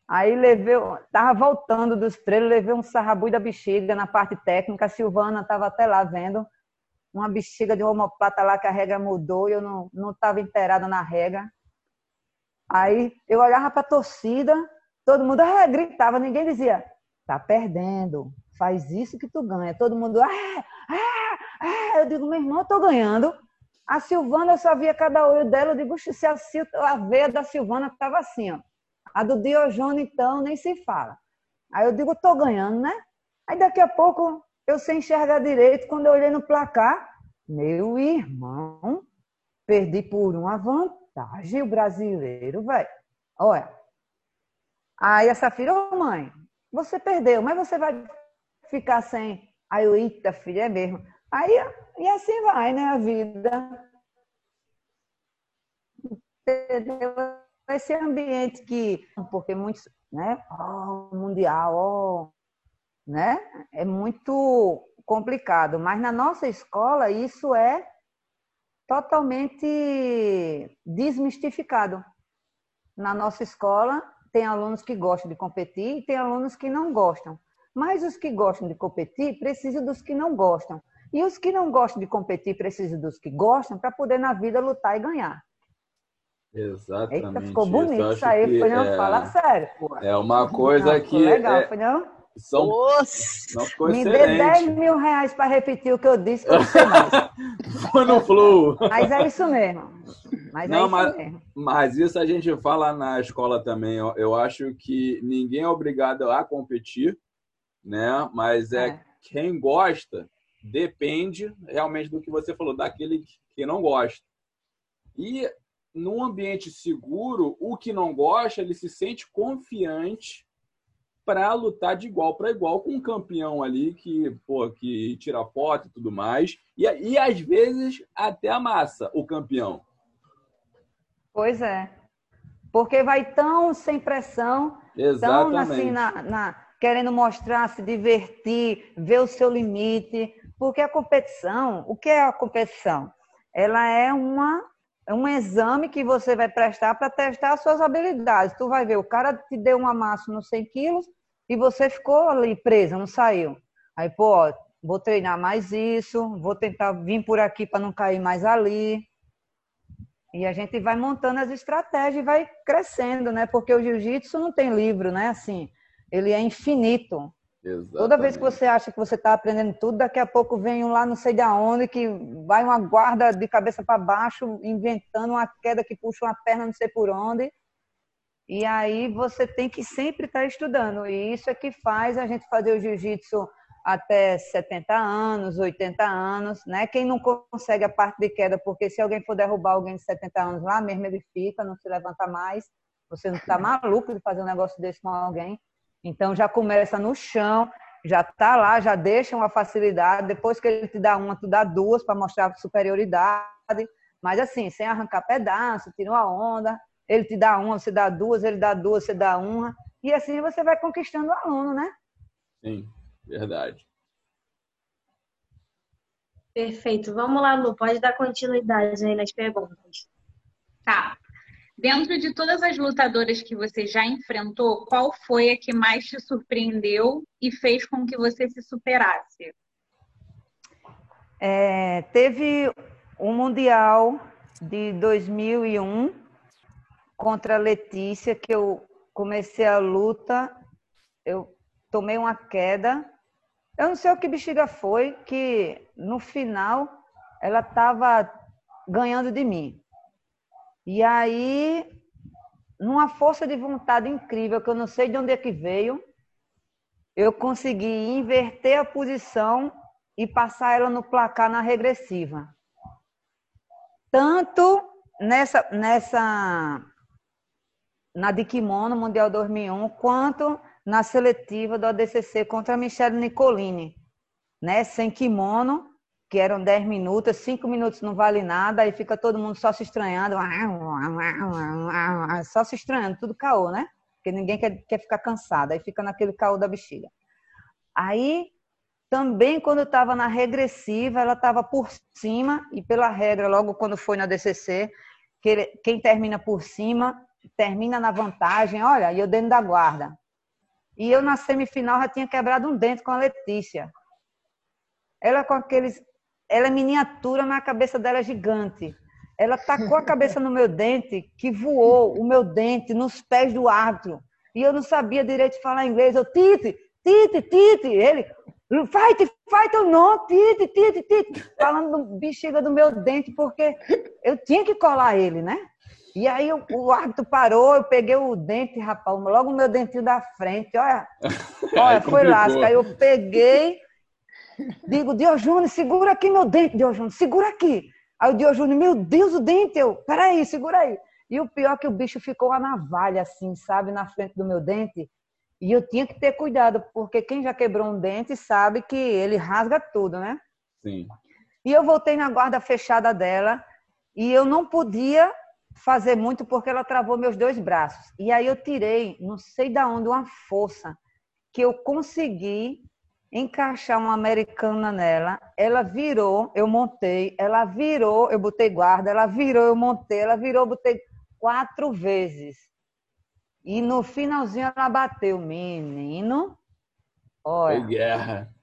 Speaker 2: aí levei, tava voltando dos treinos, levei um sarrabui da bexiga na parte técnica, a Silvana tava até lá vendo uma bexiga de homoplata lá que a regra mudou e eu não estava inteirada na regra. Aí eu olhava para a torcida, todo mundo ah, gritava, ninguém dizia, tá perdendo, faz isso que tu ganha. Todo mundo, ah, ah, ah. eu digo, meu irmão, eu tô ganhando. A Silvana, eu só via cada olho dela, eu digo, se a, a veia da Silvana tava assim, ó. A do Diojone, então, nem se fala. Aí eu digo, tô ganhando, né? Aí daqui a pouco, eu sem enxergar direito, quando eu olhei no placar, meu irmão, perdi por uma vantagem o brasileiro, velho. Olha. Aí a Safira, ô oh, mãe, você perdeu, mas você vai ficar sem. Aí eu, eita, filha, é mesmo. Aí, e assim vai, né, a vida. Entendeu? Esse ambiente que, porque muitos, né, oh, mundial, oh, né, é muito complicado, mas na nossa escola isso é totalmente desmistificado. Na nossa escola tem alunos que gostam de competir e tem alunos que não gostam. Mas os que gostam de competir precisam dos que não gostam. E os que não gostam de competir precisam dos que gostam para poder na vida lutar e ganhar.
Speaker 3: Exatamente. Eita,
Speaker 2: ficou bonito isso aí, foi não? É... Fala sério. Pô.
Speaker 3: É uma coisa não, que.
Speaker 2: Legal,
Speaker 3: é...
Speaker 2: foi não?
Speaker 3: São,
Speaker 2: são Me dê 10 mil reais para repetir o que eu disse que eu sei mais.
Speaker 3: Foi no flow.
Speaker 2: Mas é isso mesmo. Mas
Speaker 3: Não,
Speaker 2: é
Speaker 3: mas,
Speaker 2: mesmo.
Speaker 3: mas isso a gente fala na escola também. Eu, eu acho que ninguém é obrigado a competir, né? Mas é, é, quem gosta depende realmente do que você falou, daquele que não gosta. E num ambiente seguro, o que não gosta, ele se sente confiante para lutar de igual para igual com um campeão ali que, pô, que tira foto e tudo mais. E, e às vezes até amassa o campeão.
Speaker 2: Pois é. Porque vai tão sem pressão,
Speaker 3: Exatamente.
Speaker 2: tão assim, na, na, querendo mostrar, se divertir, ver o seu limite. Porque a competição, o que é a competição? Ela é uma um exame que você vai prestar para testar as suas habilidades. Tu vai ver, o cara te deu uma massa nos 100 quilos, e você ficou ali presa, não saiu. Aí, pô, vou treinar mais isso, vou tentar vir por aqui para não cair mais ali. E a gente vai montando as estratégias e vai crescendo, né? Porque o jiu-jitsu não tem livro, né? Assim, ele é infinito.
Speaker 3: Exatamente.
Speaker 2: Toda vez que você acha que você está aprendendo tudo, daqui a pouco vem um lá não sei de onde, que vai uma guarda de cabeça para baixo, inventando uma queda que puxa uma perna não sei por onde. E aí você tem que sempre estar estudando. E isso é que faz a gente fazer o jiu-jitsu até 70 anos, 80 anos, né? Quem não consegue a parte de queda, porque se alguém for derrubar alguém de 70 anos lá mesmo, ele fica, não se levanta mais. Você não está maluco de fazer um negócio desse com alguém. Então já começa no chão, já está lá, já deixa uma facilidade. Depois que ele te dá uma, tu dá duas para mostrar superioridade. Mas assim, sem arrancar pedaço, tira uma onda ele te dá uma, você dá duas, ele dá duas, você dá uma. E assim você vai conquistando o aluno, né?
Speaker 3: Sim, verdade.
Speaker 4: Perfeito. Vamos lá, Lu, pode dar continuidade aí nas perguntas.
Speaker 5: Tá. Dentro de todas as lutadoras que você já enfrentou, qual foi a que mais te surpreendeu e fez com que você se superasse?
Speaker 2: É, teve um Mundial de 2001 contra a Letícia, que eu comecei a luta, eu tomei uma queda. Eu não sei o que bexiga foi, que no final ela estava ganhando de mim. E aí, numa força de vontade incrível, que eu não sei de onde é que veio, eu consegui inverter a posição e passar ela no placar na regressiva. Tanto nessa, nessa na de kimono Mundial 2001, quanto na seletiva do ADCC contra a Michelle Nicolini, né? Sem kimono, que eram 10 minutos, 5 minutos não vale nada, aí fica todo mundo só se estranhando, só se estranhando, tudo caô, né? Porque ninguém quer, quer ficar cansado, aí fica naquele caô da bexiga. Aí, também quando estava na regressiva, ela estava por cima, e pela regra, logo quando foi na DCC, que quem termina por cima termina na vantagem, olha, e eu dentro da guarda. E eu na semifinal já tinha quebrado um dente com a Letícia. Ela com aqueles. Ela é miniatura, mas a cabeça dela é gigante. ela tacou a cabeça no meu dente, que voou o meu dente nos pés do árbitro. E eu não sabia direito falar inglês. Eu, Tite, Tite, Tite. Ele, fight, fight ou não, Tite, Tite, Tite. Falando do bexiga do meu dente, porque eu tinha que colar ele, né? E aí o, o árbitro parou, eu peguei o dente, rapaz, logo o meu dentinho da frente, olha. Olha, foi lasca. Aí eu peguei, digo, Diojune, segura aqui meu dente, Diojune, segura aqui. Aí o Diojune, meu Deus, o dente, eu, peraí, segura aí. E o pior é que o bicho ficou a navalha, assim, sabe, na frente do meu dente. E eu tinha que ter cuidado, porque quem já quebrou um dente sabe que ele rasga tudo, né?
Speaker 3: Sim.
Speaker 2: E eu voltei na guarda fechada dela e eu não podia fazer muito porque ela travou meus dois braços. E aí eu tirei, não sei da onde, uma força que eu consegui encaixar uma americana nela. Ela virou, eu montei, ela virou, eu botei guarda, ela virou, eu montei, ela virou, eu botei quatro vezes. E no finalzinho ela bateu, menino. Olha.
Speaker 3: Foi guerra.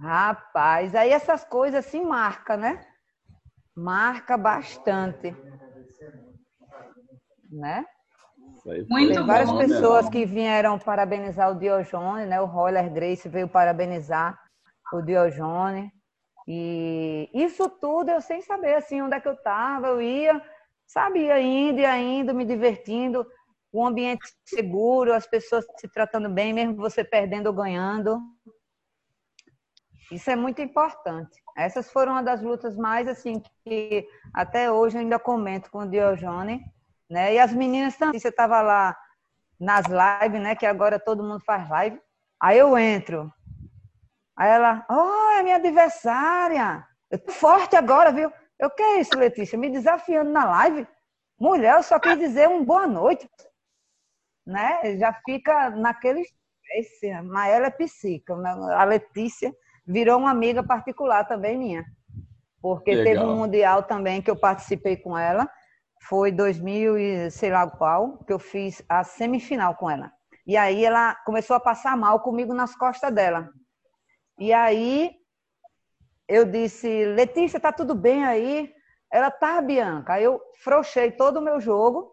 Speaker 2: Rapaz, aí essas coisas assim marca, né? Marca bastante né? Muito Tem várias bom, pessoas né? que vieram parabenizar o Diojone, né? O Roller Grace veio parabenizar o Diojone. E isso tudo eu sem saber assim onde é que eu estava, eu ia, sabia, indo e indo, me divertindo, um ambiente seguro, as pessoas se tratando bem, mesmo você perdendo ou ganhando. Isso é muito importante. Essas foram uma das lutas mais assim que até hoje eu ainda comento com o Diojone né? E as meninas também, você estava lá nas lives, né? Que agora todo mundo faz live. Aí eu entro. Aí ela, oh, é minha adversária. Eu tô forte agora, viu? Eu que é isso, Letícia? Me desafiando na live? Mulher, eu só quis dizer um boa noite. Né? Já fica naquele esse, mas ela é psica. Né? A Letícia virou uma amiga particular também minha. Porque Legal. teve um mundial também que eu participei com ela foi 2000 e sei lá qual, que eu fiz a semifinal com ela. E aí ela começou a passar mal comigo nas costas dela. E aí eu disse, Letícia, tá tudo bem aí? Ela tá, Bianca. Aí eu frouxei todo o meu jogo,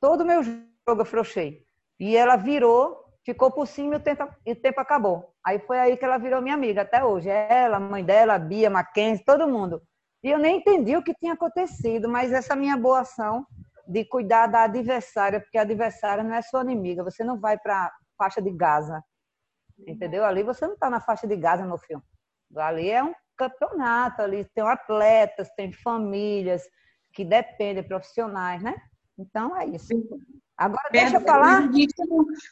Speaker 2: todo o meu jogo eu frouxei. E ela virou, ficou por cima e o tempo, e o tempo acabou. Aí foi aí que ela virou minha amiga até hoje. Ela, mãe dela, Bia, Mackenzie, todo mundo. E eu nem entendi o que tinha acontecido, mas essa minha boa ação de cuidar da adversária, porque a adversária não é sua inimiga, você não vai para a faixa de Gaza, entendeu? Ali você não está na faixa de Gaza, meu filho. Ali é um campeonato, ali tem atletas, tem famílias que dependem, profissionais, né? Então é isso. Agora deixa eu falar.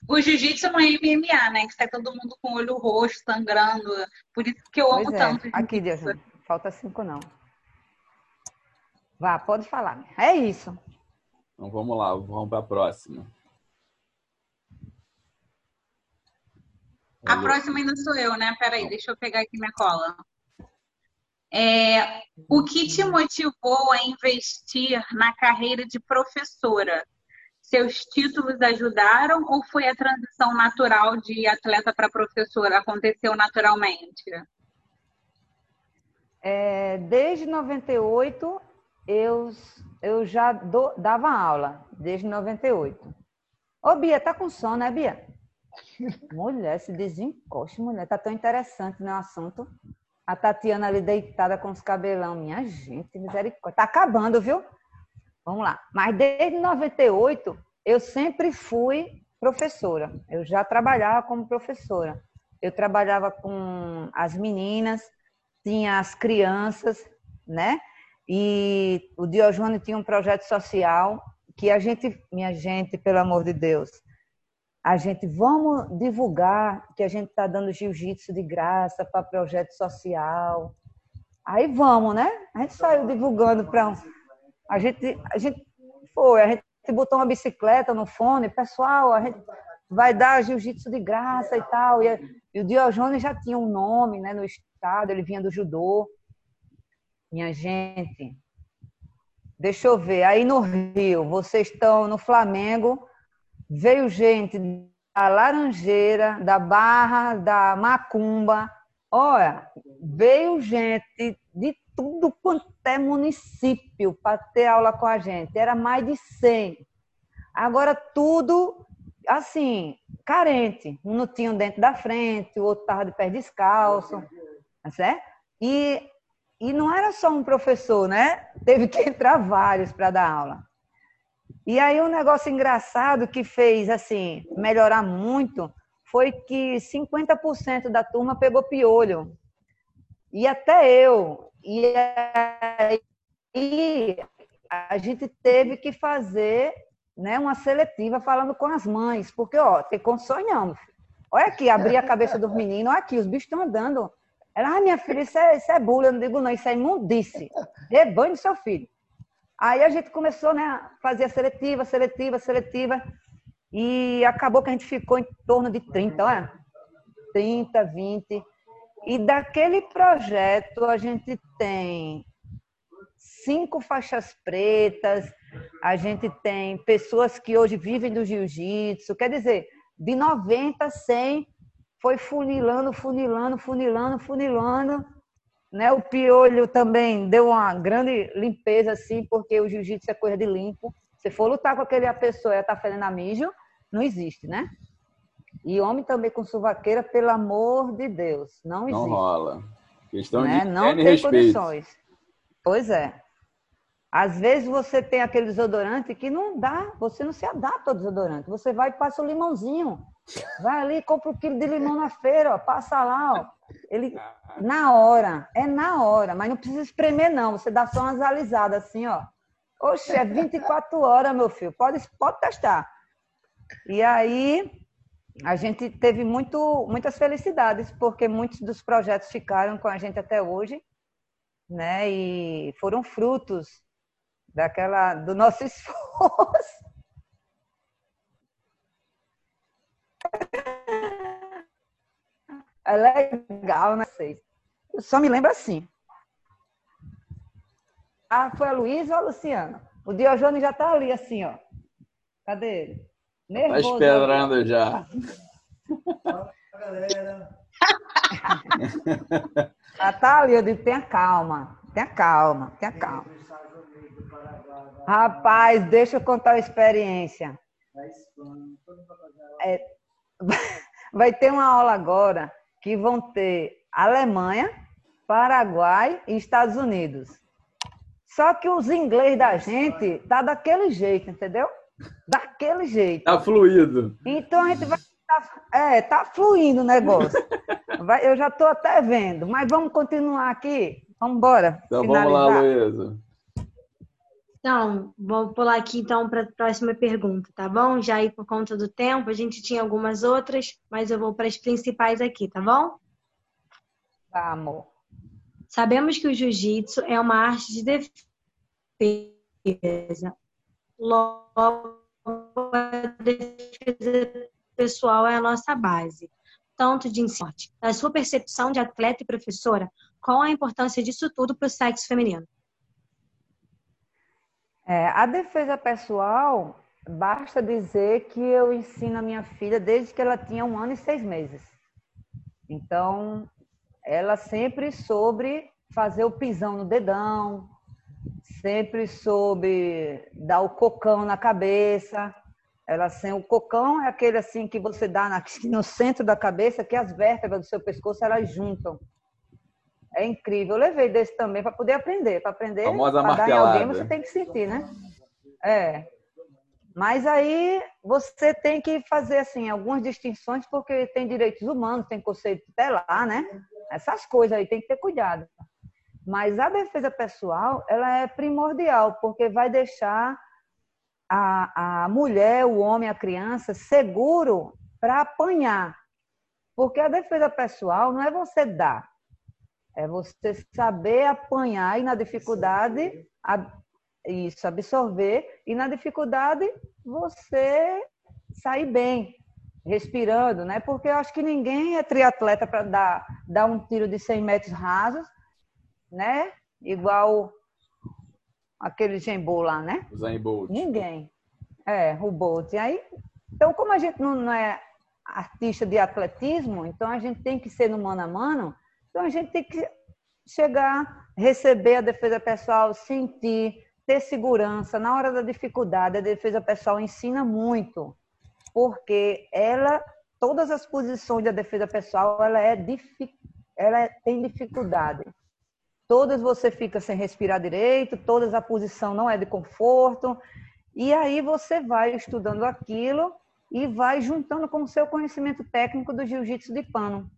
Speaker 5: O jiu-jitsu não é MMA, né? Que está todo mundo com o olho roxo, sangrando. Por isso que eu amo
Speaker 2: pois
Speaker 5: é. tanto.
Speaker 2: Aqui, Deus, falta cinco não. Vá, pode falar. É isso.
Speaker 3: Então vamos lá, vamos para a próxima.
Speaker 5: A próxima ainda sou eu, né? Peraí, deixa eu pegar aqui minha cola. É, o que te motivou a investir na carreira de professora? Seus títulos ajudaram ou foi a transição natural de atleta para professora? Aconteceu naturalmente?
Speaker 2: É, desde 98 eu, eu já do, dava aula, desde 98. Ô, Bia, tá com sono, né, Bia? Mulher, se desencoste, mulher. Tá tão interessante, né, o assunto. A Tatiana ali deitada com os cabelão. Minha gente, misericórdia. Tá acabando, viu? Vamos lá. Mas desde 98, eu sempre fui professora. Eu já trabalhava como professora. Eu trabalhava com as meninas, tinha as crianças, né? E o Diojone tinha um projeto social que a gente, minha gente, pelo amor de Deus, a gente vamos divulgar que a gente está dando jiu-jitsu de graça para projeto social. Aí vamos, né? A gente saiu divulgando para a gente, a gente foi, a gente botou uma bicicleta no fone, pessoal, a gente vai dar jiu-jitsu de graça e tal. E, e o Diojone já tinha um nome, né, no estado, ele vinha do judô. Minha gente, deixa eu ver. Aí no Rio, vocês estão no Flamengo, veio gente da Laranjeira, da Barra, da Macumba. Olha, veio gente de tudo quanto até município para ter aula com a gente. Era mais de 100. Agora tudo assim, carente. Um não tinha um dente da frente, o outro estava de pé descalço, tá certo? E, e não era só um professor, né? Teve que entrar vários para dar aula. E aí um negócio engraçado que fez assim melhorar muito foi que 50% da turma pegou piolho. E até eu. E aí a gente teve que fazer né, uma seletiva falando com as mães, porque ó, tem condições. Olha aqui, abrir a cabeça dos meninos, olha aqui, os bichos estão andando. Ela, ah, minha filha, isso é, isso é bullying. Eu não digo não, isso é imundice. Rebanhe seu filho. Aí a gente começou né, a fazer a seletiva, seletiva, seletiva. E acabou que a gente ficou em torno de 30, olha. 30, 20. E daquele projeto a gente tem cinco faixas pretas, a gente tem pessoas que hoje vivem do jiu-jitsu. Quer dizer, de 90 a 100 foi funilando, funilando, funilando, funilando né? O piolho também deu uma grande limpeza, assim, porque o jiu-jitsu é coisa de limpo. Se for lutar com aquele a pessoa e tá fazendo a mijo, não existe, né? E homem também com suvaqueira, pelo amor de Deus, não existe.
Speaker 3: Não rola. Questão
Speaker 2: né?
Speaker 3: de
Speaker 2: não tem respeito. condições. Pois é. Às vezes você tem aquele desodorante que não dá, você não se adapta ao desodorante. Você vai e passa o limãozinho. Vai ali, compra um quilo de limão na feira, ó, passa lá, ó. Ele, na hora, é na hora, mas não precisa espremer, não. Você dá só umas alisadas assim, ó. Oxe, é 24 horas, meu filho. Pode, pode testar. E aí, a gente teve muito, muitas felicidades, porque muitos dos projetos ficaram com a gente até hoje, né? E foram frutos daquela, do nosso esforço. É legal, né? Eu só me lembro assim. Ah, foi a Luísa ou a Luciana? O Diojone já tá ali, assim, ó. Cadê ele? Tá
Speaker 3: Nervoso. Tá esperando ali. já.
Speaker 2: galera. ah, tá ali, eu digo, tenha calma. Tenha calma, tenha calma. Rapaz, deixa eu contar a experiência. É, vai ter uma aula agora que vão ter Alemanha, Paraguai e Estados Unidos. Só que os inglês da gente tá daquele jeito, entendeu? Daquele jeito.
Speaker 3: Tá fluido.
Speaker 2: Então a gente vai. Tá, é, tá fluindo o negócio. Vai, eu já estou até vendo, mas vamos continuar aqui. Vamos embora.
Speaker 3: Então finalizar. vamos lá, Luísa.
Speaker 4: Então, vou pular aqui então para a próxima pergunta, tá bom? Já aí por conta do tempo, a gente tinha algumas outras, mas eu vou para as principais aqui, tá bom?
Speaker 2: Vamos.
Speaker 4: Sabemos que o jiu-jitsu é uma arte de defesa. Logo, a defesa pessoal é a nossa base, tanto de ensino. Na sua percepção de atleta e professora, qual a importância disso tudo para o sexo feminino?
Speaker 2: É, a defesa pessoal, basta dizer que eu ensino a minha filha desde que ela tinha um ano e seis meses. Então, ela sempre soube fazer o pisão no dedão, sempre soube dar o cocão na cabeça. Ela assim, o cocão é aquele assim que você dá na, no centro da cabeça, que as vértebras do seu pescoço elas juntam. É incrível. Eu levei desse também para poder aprender. Para aprender, para dar em alguém, você tem que sentir, né? É. Mas aí você tem que fazer assim algumas distinções porque tem direitos humanos, tem conceito tutelar, né? Essas coisas aí tem que ter cuidado. Mas a defesa pessoal, ela é primordial, porque vai deixar a, a mulher, o homem, a criança seguro para apanhar. Porque a defesa pessoal não é você dar, é você saber apanhar e na dificuldade isso absorver e na dificuldade você sair bem, respirando, né? Porque eu acho que ninguém é triatleta para dar, dar um tiro de 100 metros rasos, né? Igual aquele Gembo lá, né?
Speaker 3: Bolt.
Speaker 2: Ninguém. É, o Bolt. E aí, então, como a gente não, não é artista de atletismo, então a gente tem que ser no mano a mano então a gente tem que chegar receber a defesa pessoal, sentir, ter segurança na hora da dificuldade. A defesa pessoal ensina muito, porque ela, todas as posições da defesa pessoal, ela é ela tem dificuldade. Todas você fica sem respirar direito, todas a posição não é de conforto, e aí você vai estudando aquilo e vai juntando com o seu conhecimento técnico do jiu-jitsu de pano.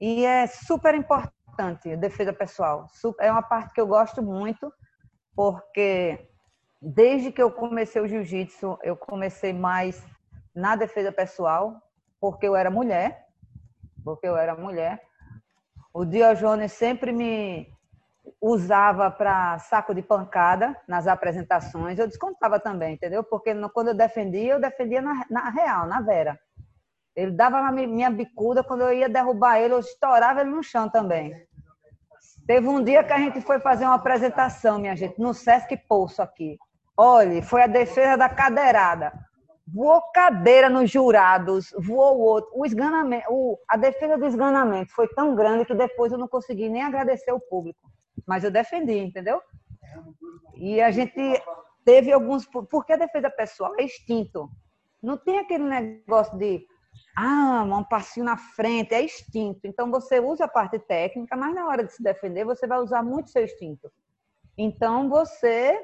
Speaker 2: E é super importante a defesa pessoal. É uma parte que eu gosto muito, porque desde que eu comecei o jiu-jitsu, eu comecei mais na defesa pessoal, porque eu era mulher, porque eu era mulher. O Diogenes sempre me usava para saco de pancada nas apresentações. Eu descontava também, entendeu? Porque quando eu defendia, eu defendia na, na real, na vera. Ele dava na minha bicuda, quando eu ia derrubar ele, eu estourava ele no chão também. Teve um dia que a gente foi fazer uma apresentação, minha gente, no Sesc Poço aqui. Olha, foi a defesa da cadeirada. Voou cadeira nos jurados, voou outro. O esganamento, o, a defesa do esganamento foi tão grande que depois eu não consegui nem agradecer o público. Mas eu defendi, entendeu? E a gente teve alguns. Porque a defesa pessoal é extinto. Não tem aquele negócio de ah, um passinho na frente, é instinto. Então você usa a parte técnica, mas na hora de se defender você vai usar muito seu instinto. Então você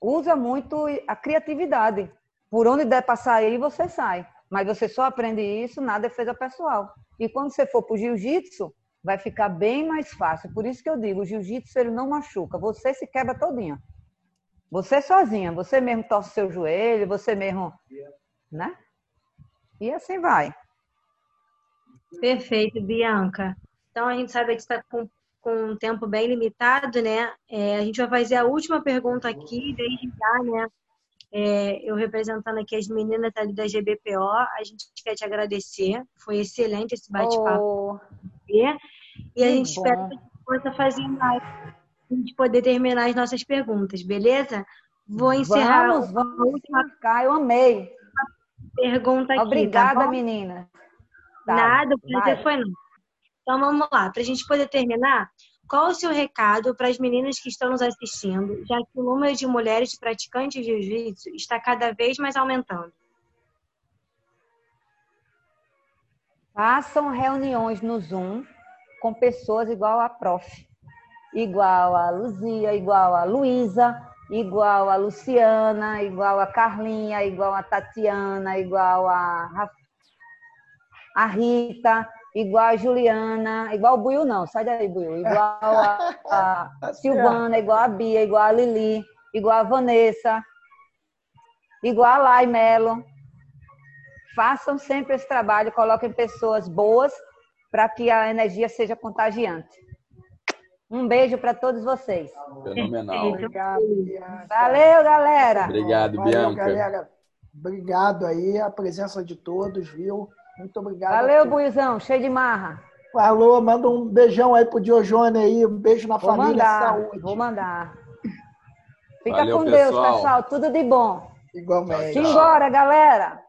Speaker 2: usa muito a criatividade. Por onde der para sair, você sai. Mas você só aprende isso na defesa pessoal. E quando você for para o jiu-jitsu, vai ficar bem mais fácil. Por isso que eu digo, o jiu-jitsu ele não machuca, você se quebra todinha. Você sozinha, você mesmo torce seu joelho, você mesmo, né? E assim vai.
Speaker 4: Perfeito, Bianca. Então a gente sabe que está com, com um tempo bem limitado, né? É, a gente vai fazer a última pergunta aqui, desde já, né? É, eu representando aqui as meninas da GBPO, a gente quer te agradecer. Foi excelente esse bate-papo. Oh, e a gente bom. espera que a gente possa fazer mais para a gente poder terminar as nossas perguntas, beleza? Vou encerrar.
Speaker 2: Vamos, vamos última... Eu amei
Speaker 4: pergunta aqui.
Speaker 2: Tá Obrigada, tá menina.
Speaker 4: Tá, Nada, o prazer foi não. Então vamos lá, para a gente poder terminar, qual o seu recado para as meninas que estão nos assistindo, já que o número de mulheres praticantes de jiu-jitsu está cada vez mais aumentando?
Speaker 2: Façam reuniões no Zoom com pessoas igual a prof, igual a Luzia, igual a Luísa, igual a Luciana, igual a Carlinha, igual a Tatiana, igual a, a Rita, igual a Juliana, igual o Buiu não, sai daí, Buiu, igual a, a Silvana, igual a Bia, igual a Lili, igual a Vanessa, igual a Lai Melo. Façam sempre esse trabalho, coloquem pessoas boas para que a energia seja contagiante. Um beijo para todos vocês.
Speaker 3: Fenomenal.
Speaker 1: Obrigado,
Speaker 2: Valeu, galera.
Speaker 3: Obrigado, Valeu, Bianca. Galera.
Speaker 1: Obrigado aí, a presença de todos, viu? Muito obrigado.
Speaker 2: Valeu, Buizão, cheio de marra.
Speaker 1: Falou, manda um beijão aí pro Diojone aí, um beijo na vou família,
Speaker 2: mandar,
Speaker 1: saúde.
Speaker 2: Vou mandar. Fica Valeu, com pessoal. Deus, pessoal. Tudo de bom.
Speaker 1: Igualmente.
Speaker 2: Embora, galera.